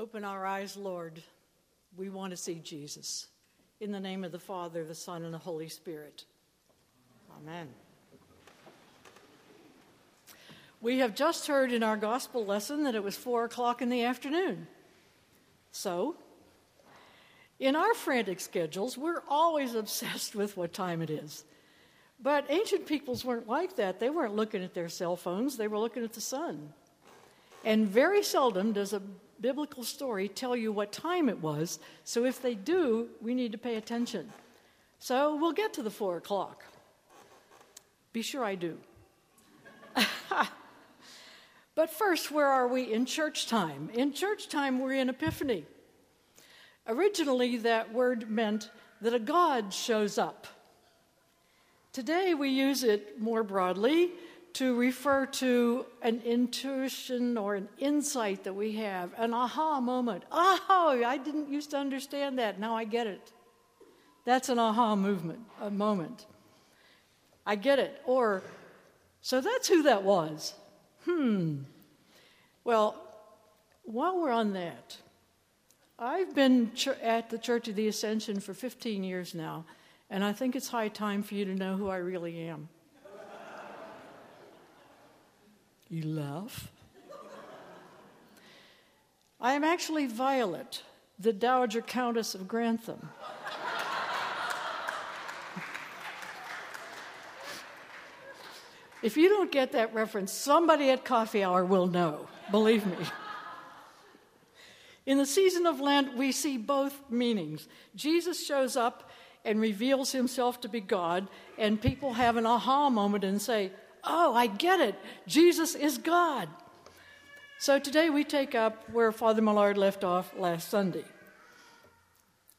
Open our eyes, Lord. We want to see Jesus. In the name of the Father, the Son, and the Holy Spirit. Amen. We have just heard in our gospel lesson that it was four o'clock in the afternoon. So, in our frantic schedules, we're always obsessed with what time it is. But ancient peoples weren't like that. They weren't looking at their cell phones, they were looking at the sun. And very seldom does a biblical story tell you what time it was. So if they do, we need to pay attention. So we'll get to the four o'clock. Be sure I do. but first, where are we in church time? In church time, we're in Epiphany. Originally, that word meant that a God shows up. Today, we use it more broadly to refer to an intuition or an insight that we have, an aha moment. Oh, I didn't used to understand that. Now I get it. That's an aha movement, a moment. I get it. Or, so that's who that was. Hmm. Well, while we're on that, I've been ch- at the Church of the Ascension for 15 years now, and I think it's high time for you to know who I really am. You laugh. I am actually Violet, the Dowager Countess of Grantham. if you don't get that reference, somebody at coffee hour will know, believe me. In the season of Lent, we see both meanings. Jesus shows up and reveals himself to be God, and people have an aha moment and say, Oh, I get it. Jesus is God. So today we take up where Father Millard left off last Sunday.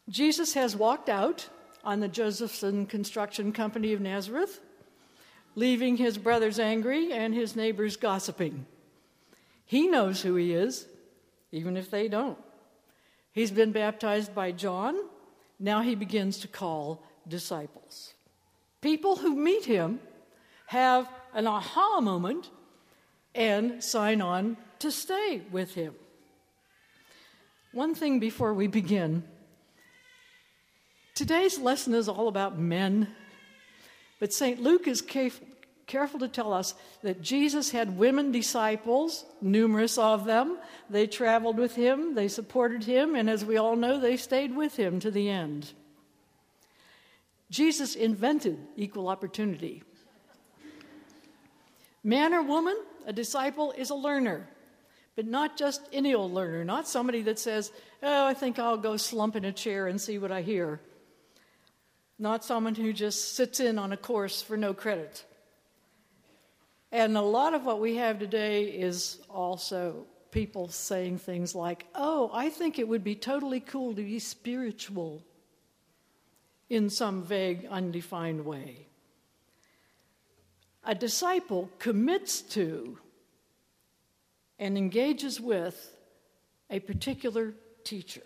Jesus has walked out on the Josephson Construction Company of Nazareth, leaving his brothers angry and his neighbors gossiping. He knows who he is, even if they don't. He's been baptized by John. Now he begins to call disciples. People who meet him have an aha moment and sign on to stay with him. One thing before we begin today's lesson is all about men, but St. Luke is careful to tell us that Jesus had women disciples, numerous of them. They traveled with him, they supported him, and as we all know, they stayed with him to the end. Jesus invented equal opportunity. Man or woman, a disciple is a learner, but not just any old learner, not somebody that says, Oh, I think I'll go slump in a chair and see what I hear. Not someone who just sits in on a course for no credit. And a lot of what we have today is also people saying things like, Oh, I think it would be totally cool to be spiritual in some vague, undefined way a disciple commits to and engages with a particular teacher.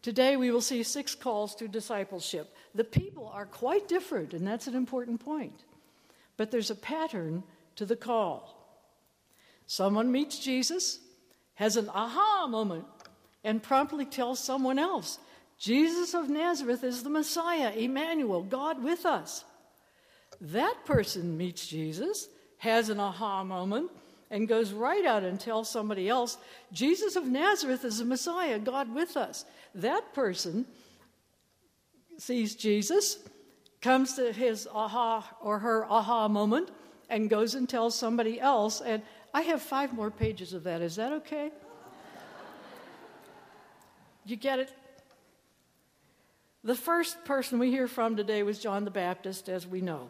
Today, we will see six calls to discipleship. The people are quite different, and that's an important point. But there's a pattern to the call. Someone meets Jesus, has an aha moment, and promptly tells someone else Jesus of Nazareth is the Messiah, Emmanuel, God with us. That person meets Jesus, has an aha moment, and goes right out and tells somebody else, Jesus of Nazareth is the Messiah, God with us. That person sees Jesus, comes to his aha or her aha moment, and goes and tells somebody else. And I have five more pages of that. Is that okay? you get it? The first person we hear from today was John the Baptist, as we know.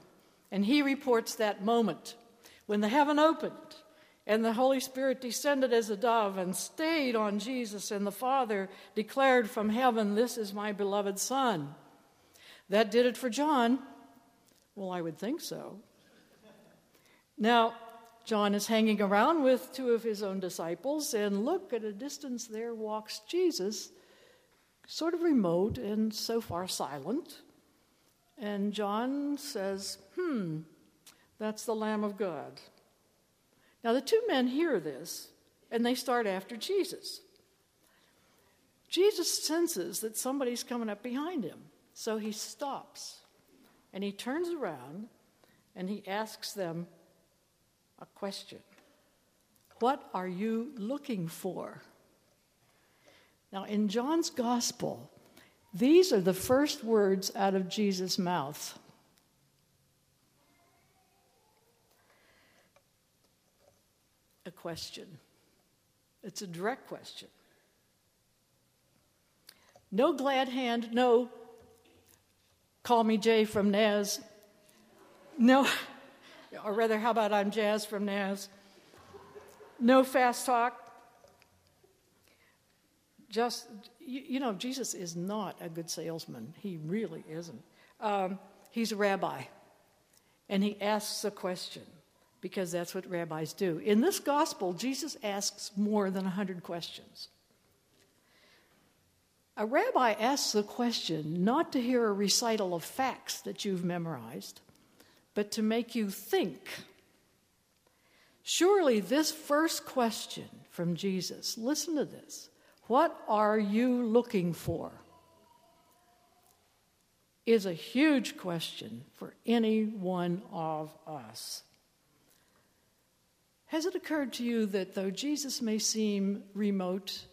And he reports that moment when the heaven opened and the Holy Spirit descended as a dove and stayed on Jesus, and the Father declared from heaven, This is my beloved Son. That did it for John. Well, I would think so. Now, John is hanging around with two of his own disciples, and look, at a distance there walks Jesus, sort of remote and so far silent. And John says, Hmm, that's the Lamb of God. Now, the two men hear this and they start after Jesus. Jesus senses that somebody's coming up behind him. So he stops and he turns around and he asks them a question What are you looking for? Now, in John's gospel, these are the first words out of Jesus' mouth. A question. It's a direct question. No glad hand, no call me Jay from Naz. No, or rather, how about I'm Jazz from Naz? No fast talk. Just, you, you know, Jesus is not a good salesman. He really isn't. Um, he's a rabbi, and he asks a question because that's what rabbis do. In this gospel, Jesus asks more than 100 questions. A rabbi asks the question not to hear a recital of facts that you've memorized, but to make you think. Surely, this first question from Jesus, listen to this what are you looking for? is a huge question for any one of us. Has it occurred to you that though Jesus may seem remote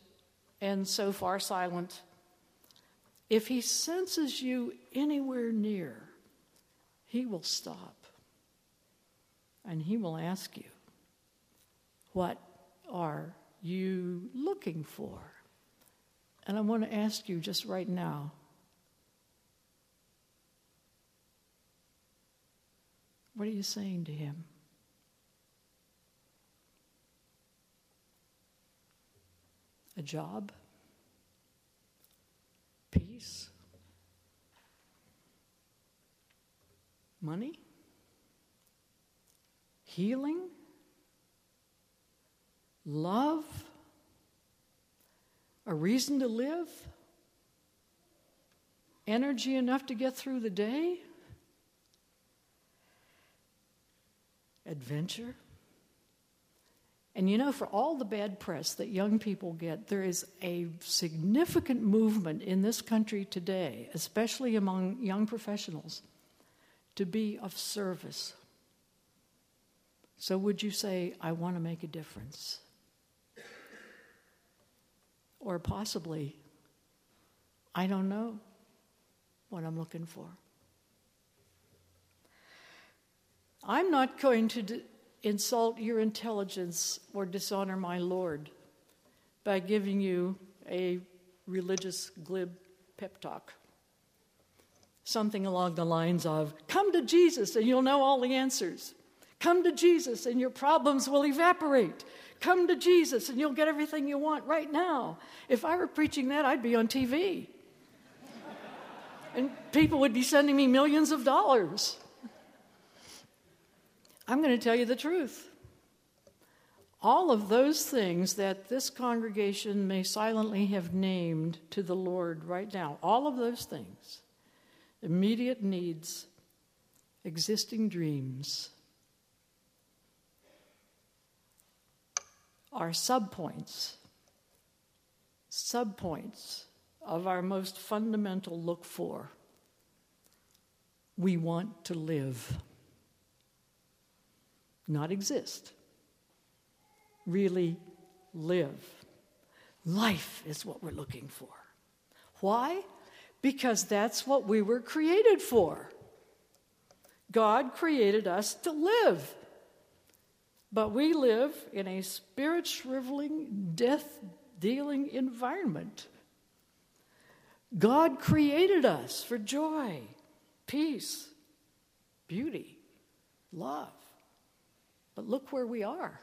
and so far silent, if he senses you anywhere near, he will stop and he will ask you, What are you looking for? And I want to ask you just right now what are you saying to him? A job? Peace? Money? Healing? Love? A reason to live, energy enough to get through the day, adventure. And you know, for all the bad press that young people get, there is a significant movement in this country today, especially among young professionals, to be of service. So, would you say, I want to make a difference? Or possibly, I don't know what I'm looking for. I'm not going to d- insult your intelligence or dishonor my Lord by giving you a religious glib pep talk. Something along the lines of, Come to Jesus and you'll know all the answers. Come to Jesus and your problems will evaporate. Come to Jesus and you'll get everything you want right now. If I were preaching that, I'd be on TV. and people would be sending me millions of dollars. I'm going to tell you the truth. All of those things that this congregation may silently have named to the Lord right now, all of those things immediate needs, existing dreams, are subpoints, subpoints of our most fundamental look for. We want to live, not exist, really live. Life is what we're looking for. Why? Because that's what we were created for. God created us to live. But we live in a spirit shriveling, death dealing environment. God created us for joy, peace, beauty, love. But look where we are.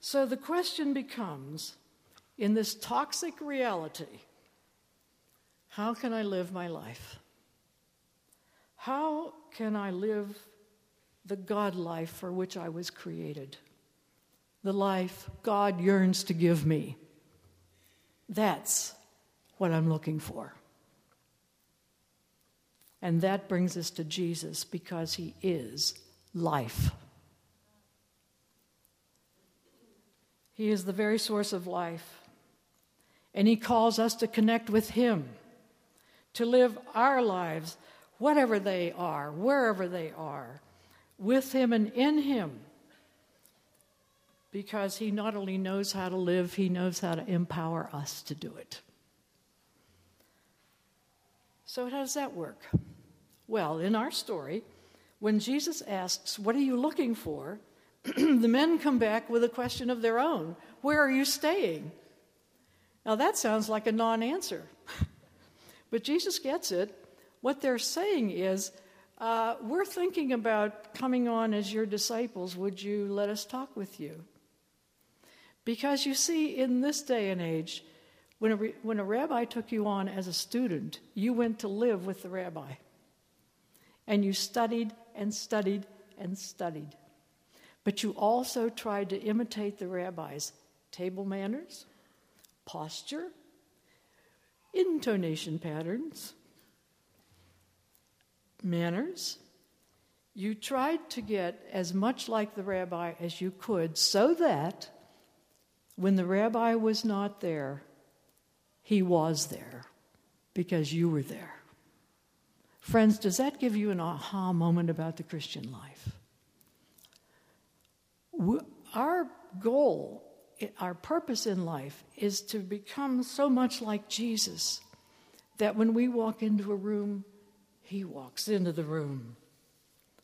So the question becomes in this toxic reality, how can I live my life? How can I live the God life for which I was created, the life God yearns to give me. That's what I'm looking for. And that brings us to Jesus because he is life. He is the very source of life. And He calls us to connect with Him, to live our lives, whatever they are, wherever they are, with Him and in Him. Because He not only knows how to live, He knows how to empower us to do it. So, how does that work? Well, in our story, when Jesus asks, What are you looking for? the men come back with a question of their own Where are you staying? Now, that sounds like a non answer. but Jesus gets it. What they're saying is, uh, We're thinking about coming on as your disciples. Would you let us talk with you? Because you see, in this day and age, when a, when a rabbi took you on as a student, you went to live with the rabbi. And you studied and studied and studied. But you also tried to imitate the rabbis' table manners, posture, intonation patterns, manners. You tried to get as much like the rabbi as you could so that when the rabbi was not there, he was there because you were there. Friends, does that give you an aha moment about the Christian life? Our goal, our purpose in life is to become so much like Jesus that when we walk into a room, he walks into the room.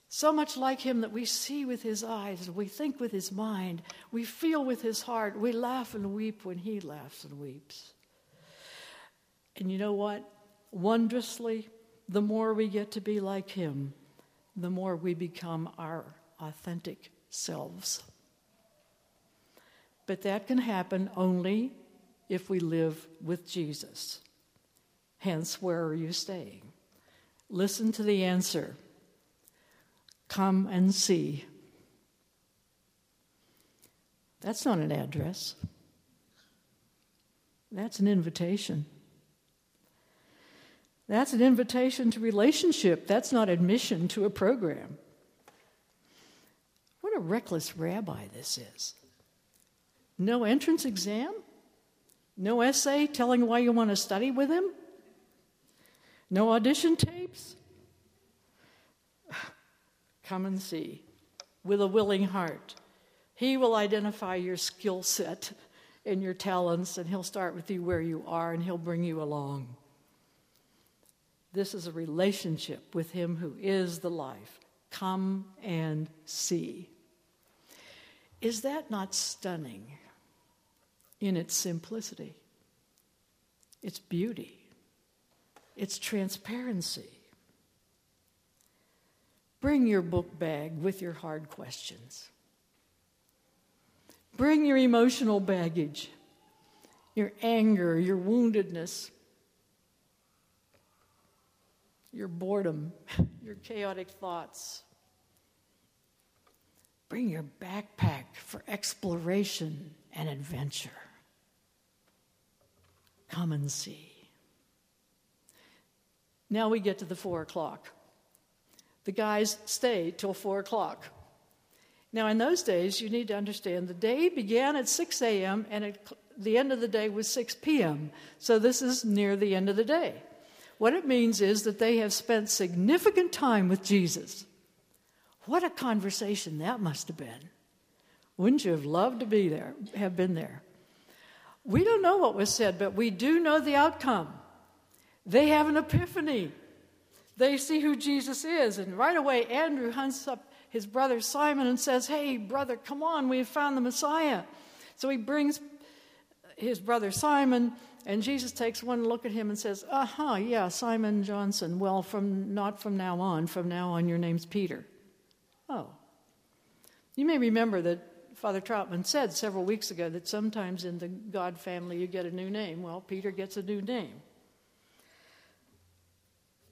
So much like him that we see with his eyes, we think with his mind, we feel with his heart, we laugh and weep when he laughs and weeps. And you know what? Wondrously, the more we get to be like Him, the more we become our authentic selves. But that can happen only if we live with Jesus. Hence, where are you staying? Listen to the answer Come and see. That's not an address, that's an invitation. That's an invitation to relationship. That's not admission to a program. What a reckless rabbi this is. No entrance exam? No essay telling why you want to study with him? No audition tapes? Come and see with a willing heart. He will identify your skill set and your talents, and he'll start with you where you are, and he'll bring you along. This is a relationship with Him who is the life. Come and see. Is that not stunning in its simplicity, its beauty, its transparency? Bring your book bag with your hard questions. Bring your emotional baggage, your anger, your woundedness, your boredom, your chaotic thoughts. Bring your backpack for exploration and adventure. Come and see. Now we get to the four o'clock. The guys stayed till four o'clock. Now, in those days, you need to understand the day began at 6 a.m. and it, the end of the day was 6 p.m. So this is near the end of the day. What it means is that they have spent significant time with Jesus. What a conversation that must have been. Wouldn't you have loved to be there, have been there? We don't know what was said, but we do know the outcome. They have an epiphany. They see who Jesus is, and right away Andrew hunts up his brother Simon and says, Hey, brother, come on, we have found the Messiah. So he brings his brother Simon and Jesus takes one look at him and says, "Uh huh, yeah, Simon Johnson. Well, from not from now on. From now on, your name's Peter." Oh, you may remember that Father Troutman said several weeks ago that sometimes in the God family you get a new name. Well, Peter gets a new name.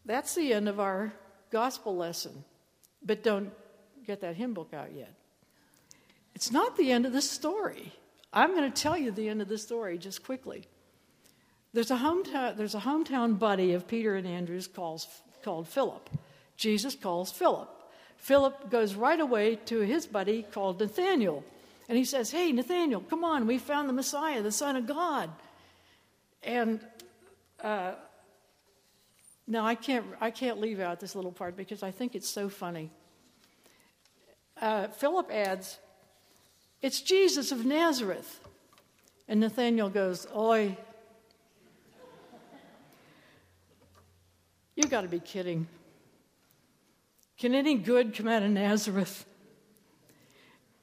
That's the end of our gospel lesson. But don't get that hymn book out yet. It's not the end of the story. I'm going to tell you the end of the story just quickly. There's a hometown, there's a hometown buddy of Peter and Andrew's calls, called Philip. Jesus calls Philip. Philip goes right away to his buddy called Nathaniel. And he says, Hey, Nathaniel, come on, we found the Messiah, the Son of God. And uh, now I can't, I can't leave out this little part because I think it's so funny. Uh, Philip adds, It's Jesus of Nazareth. And Nathanael goes, Oi, you got to be kidding. Can any good come out of Nazareth?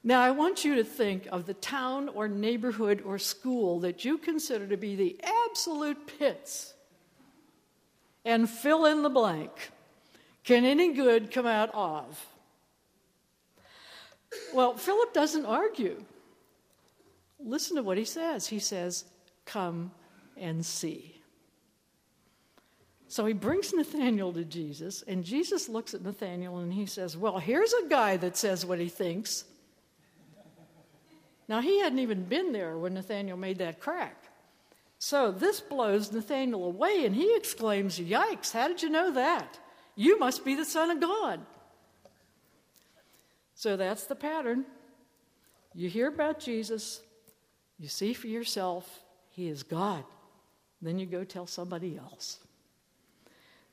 Now, I want you to think of the town or neighborhood or school that you consider to be the absolute pits and fill in the blank. Can any good come out of? Well, Philip doesn't argue. Listen to what he says. He says, Come and see. So he brings Nathanael to Jesus, and Jesus looks at Nathanael and he says, Well, here's a guy that says what he thinks. Now, he hadn't even been there when Nathanael made that crack. So this blows Nathanael away, and he exclaims, Yikes, how did you know that? You must be the Son of God. So that's the pattern. You hear about Jesus, you see for yourself, he is God. Then you go tell somebody else.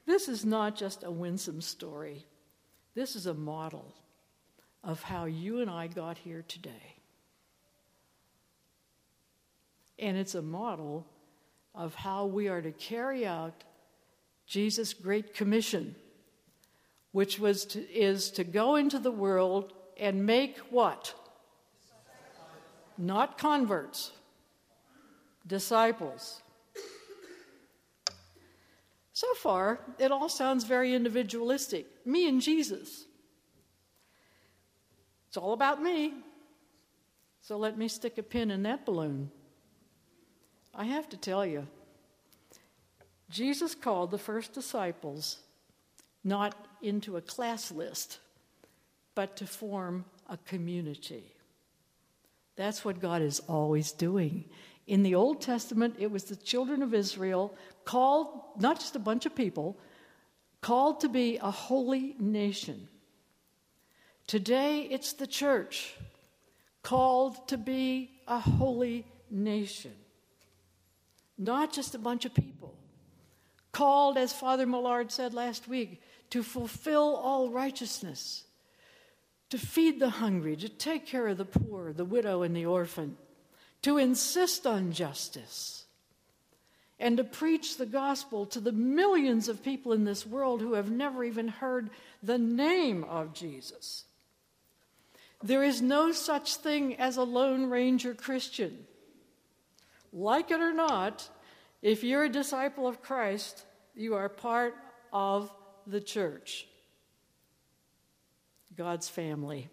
This is not just a winsome story, this is a model of how you and I got here today. And it's a model of how we are to carry out Jesus' great commission, which was to, is to go into the world and make what? Not converts, disciples. So far, it all sounds very individualistic. Me and Jesus. It's all about me. So let me stick a pin in that balloon. I have to tell you, Jesus called the first disciples not into a class list, but to form a community. That's what God is always doing. In the Old Testament, it was the children of Israel called, not just a bunch of people, called to be a holy nation. Today, it's the church called to be a holy nation not just a bunch of people. Called, as Father Millard said last week, to fulfill all righteousness, to feed the hungry, to take care of the poor, the widow, and the orphan, to insist on justice, and to preach the gospel to the millions of people in this world who have never even heard the name of Jesus. There is no such thing as a Lone Ranger Christian. Like it or not, if you're a disciple of Christ, you are part of the church, God's family.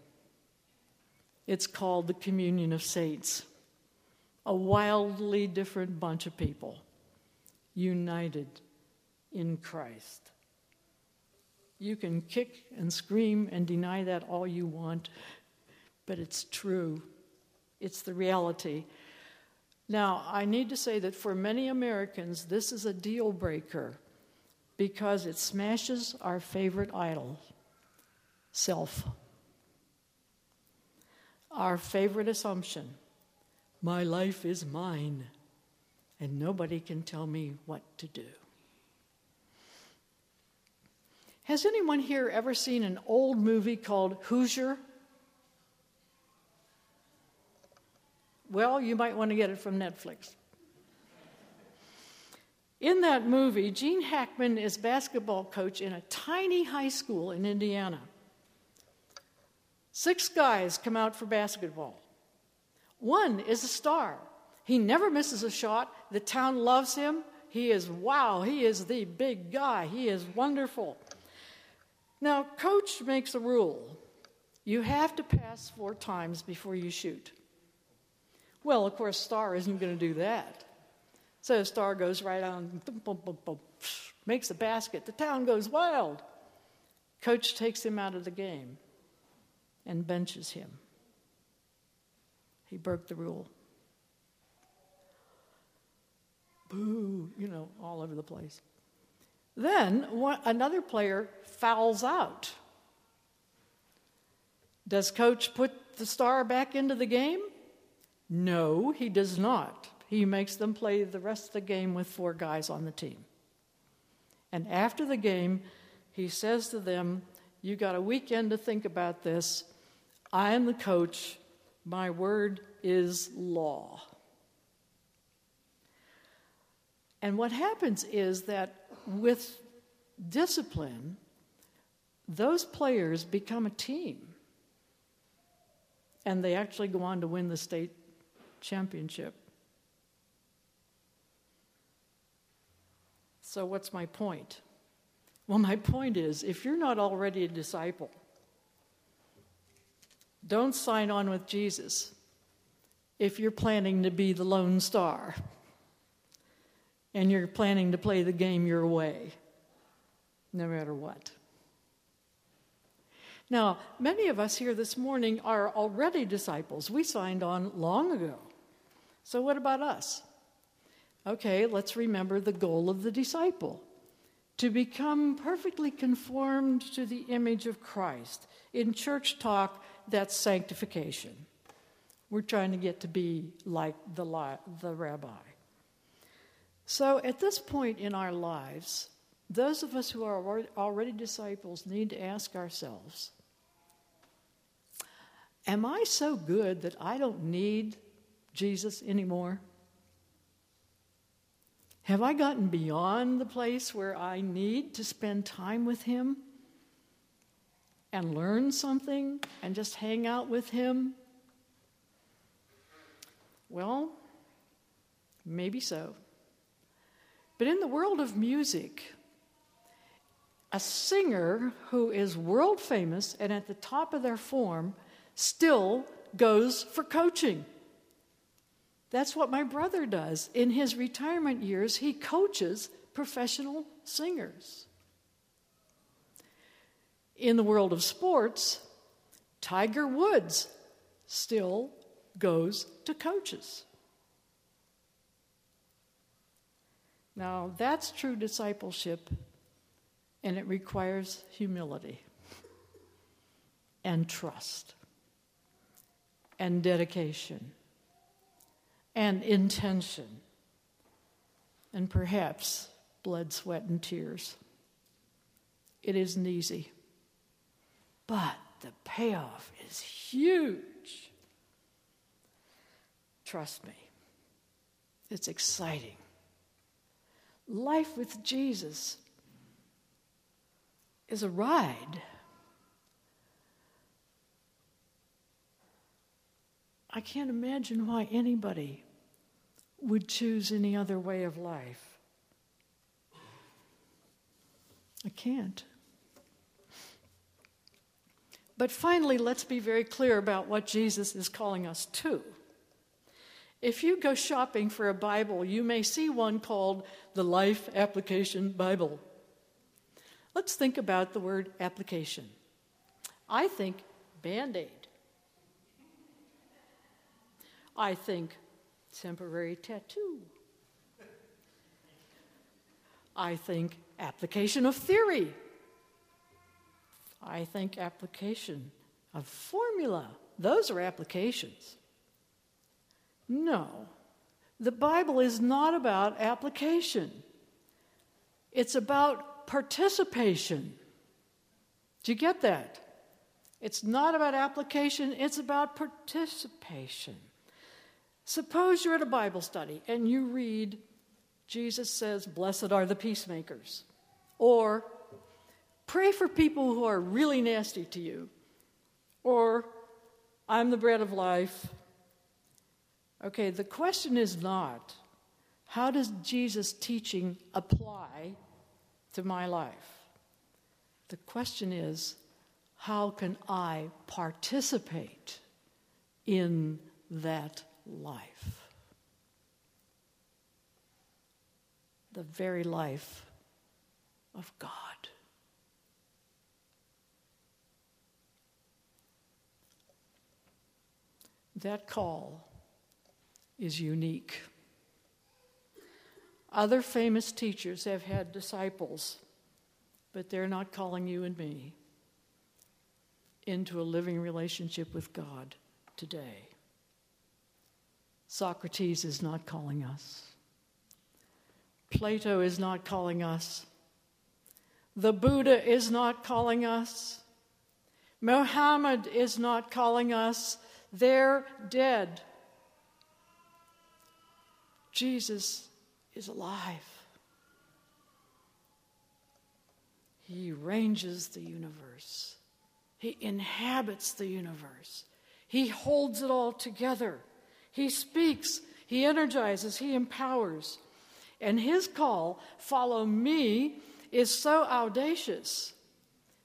It's called the communion of saints, a wildly different bunch of people united in Christ. You can kick and scream and deny that all you want, but it's true. It's the reality. Now, I need to say that for many Americans, this is a deal breaker because it smashes our favorite idol self. Our favorite assumption my life is mine, and nobody can tell me what to do. Has anyone here ever seen an old movie called Hoosier? Well, you might want to get it from Netflix. In that movie, Gene Hackman is basketball coach in a tiny high school in Indiana. Six guys come out for basketball. One is a star. He never misses a shot. The town loves him. He is, wow, he is the big guy. He is wonderful. Now, coach makes a rule you have to pass four times before you shoot. Well, of course, Star isn't going to do that. So Star goes right on, makes a basket. The town goes wild. Coach takes him out of the game and benches him. He broke the rule. Boo, you know, all over the place. Then one, another player fouls out. Does coach put the star back into the game? No, he does not. he makes them play the rest of the game with four guys on the team. And after the game, he says to them, You got a weekend to think about this. I am the coach. My word is law. And what happens is that with discipline, those players become a team. And they actually go on to win the state championship. So, what's my point? Well, my point is if you're not already a disciple, don't sign on with Jesus if you're planning to be the lone star and you're planning to play the game your way, no matter what. Now, many of us here this morning are already disciples. We signed on long ago. So, what about us? Okay, let's remember the goal of the disciple to become perfectly conformed to the image of Christ. In church talk, that's sanctification. We're trying to get to be like the, the rabbi. So, at this point in our lives, those of us who are already disciples need to ask ourselves Am I so good that I don't need Jesus anymore? Have I gotten beyond the place where I need to spend time with Him and learn something and just hang out with Him? Well, maybe so. But in the world of music, a singer who is world famous and at the top of their form still goes for coaching. That's what my brother does. In his retirement years, he coaches professional singers. In the world of sports, Tiger Woods still goes to coaches. Now, that's true discipleship, and it requires humility and trust and dedication and intention and perhaps blood, sweat, and tears. It isn't easy, but the payoff is huge. Trust me, it's exciting. Life with Jesus is a ride. I can't imagine why anybody would choose any other way of life. I can't. But finally, let's be very clear about what Jesus is calling us to. If you go shopping for a Bible, you may see one called the Life Application Bible. Let's think about the word application. I think band aid. I think temporary tattoo. I think application of theory. I think application of formula. Those are applications. No, the Bible is not about application, it's about participation. Do you get that? It's not about application, it's about participation. Suppose you're at a Bible study and you read, Jesus says, Blessed are the peacemakers. Or, pray for people who are really nasty to you. Or, I'm the bread of life. Okay, the question is not, how does Jesus' teaching apply to my life? The question is, how can I participate in that life. The very life of God. That call is unique. Other famous teachers have had disciples, but they're not calling you and me into a living relationship with God today. Socrates is not calling us. Plato is not calling us. The Buddha is not calling us. Mohammed is not calling us. They're dead. Jesus is alive. He ranges the universe, He inhabits the universe, He holds it all together. He speaks, He energizes, He empowers. And His call, follow me, is so audacious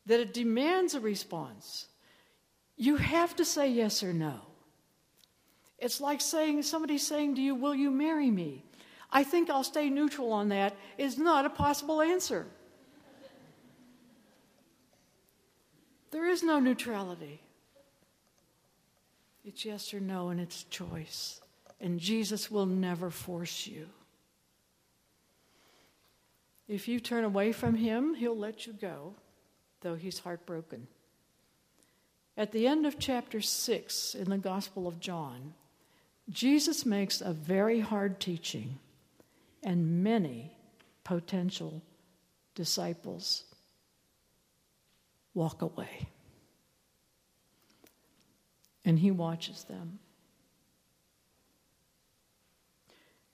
that it demands a response. You have to say yes or no. It's like saying somebody saying to you, Will you marry me? I think I'll stay neutral on that is not a possible answer. There is no neutrality. It's yes or no, and it's choice. And Jesus will never force you. If you turn away from him, he'll let you go, though he's heartbroken. At the end of chapter 6 in the Gospel of John, Jesus makes a very hard teaching, and many potential disciples walk away. And he watches them.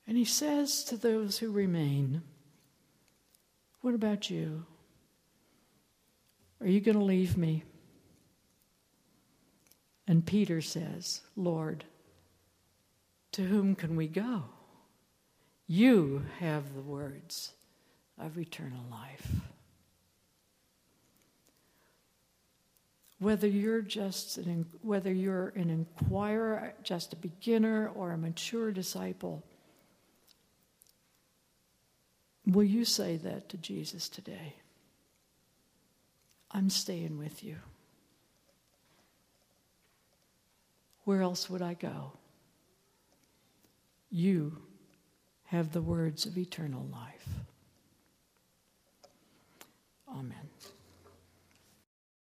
And he says to those who remain, What about you? Are you going to leave me? And Peter says, Lord, to whom can we go? You have the words of eternal life. Whether you're just an, whether you're an inquirer, just a beginner, or a mature disciple, will you say that to Jesus today? I'm staying with you. Where else would I go? You have the words of eternal life. Amen.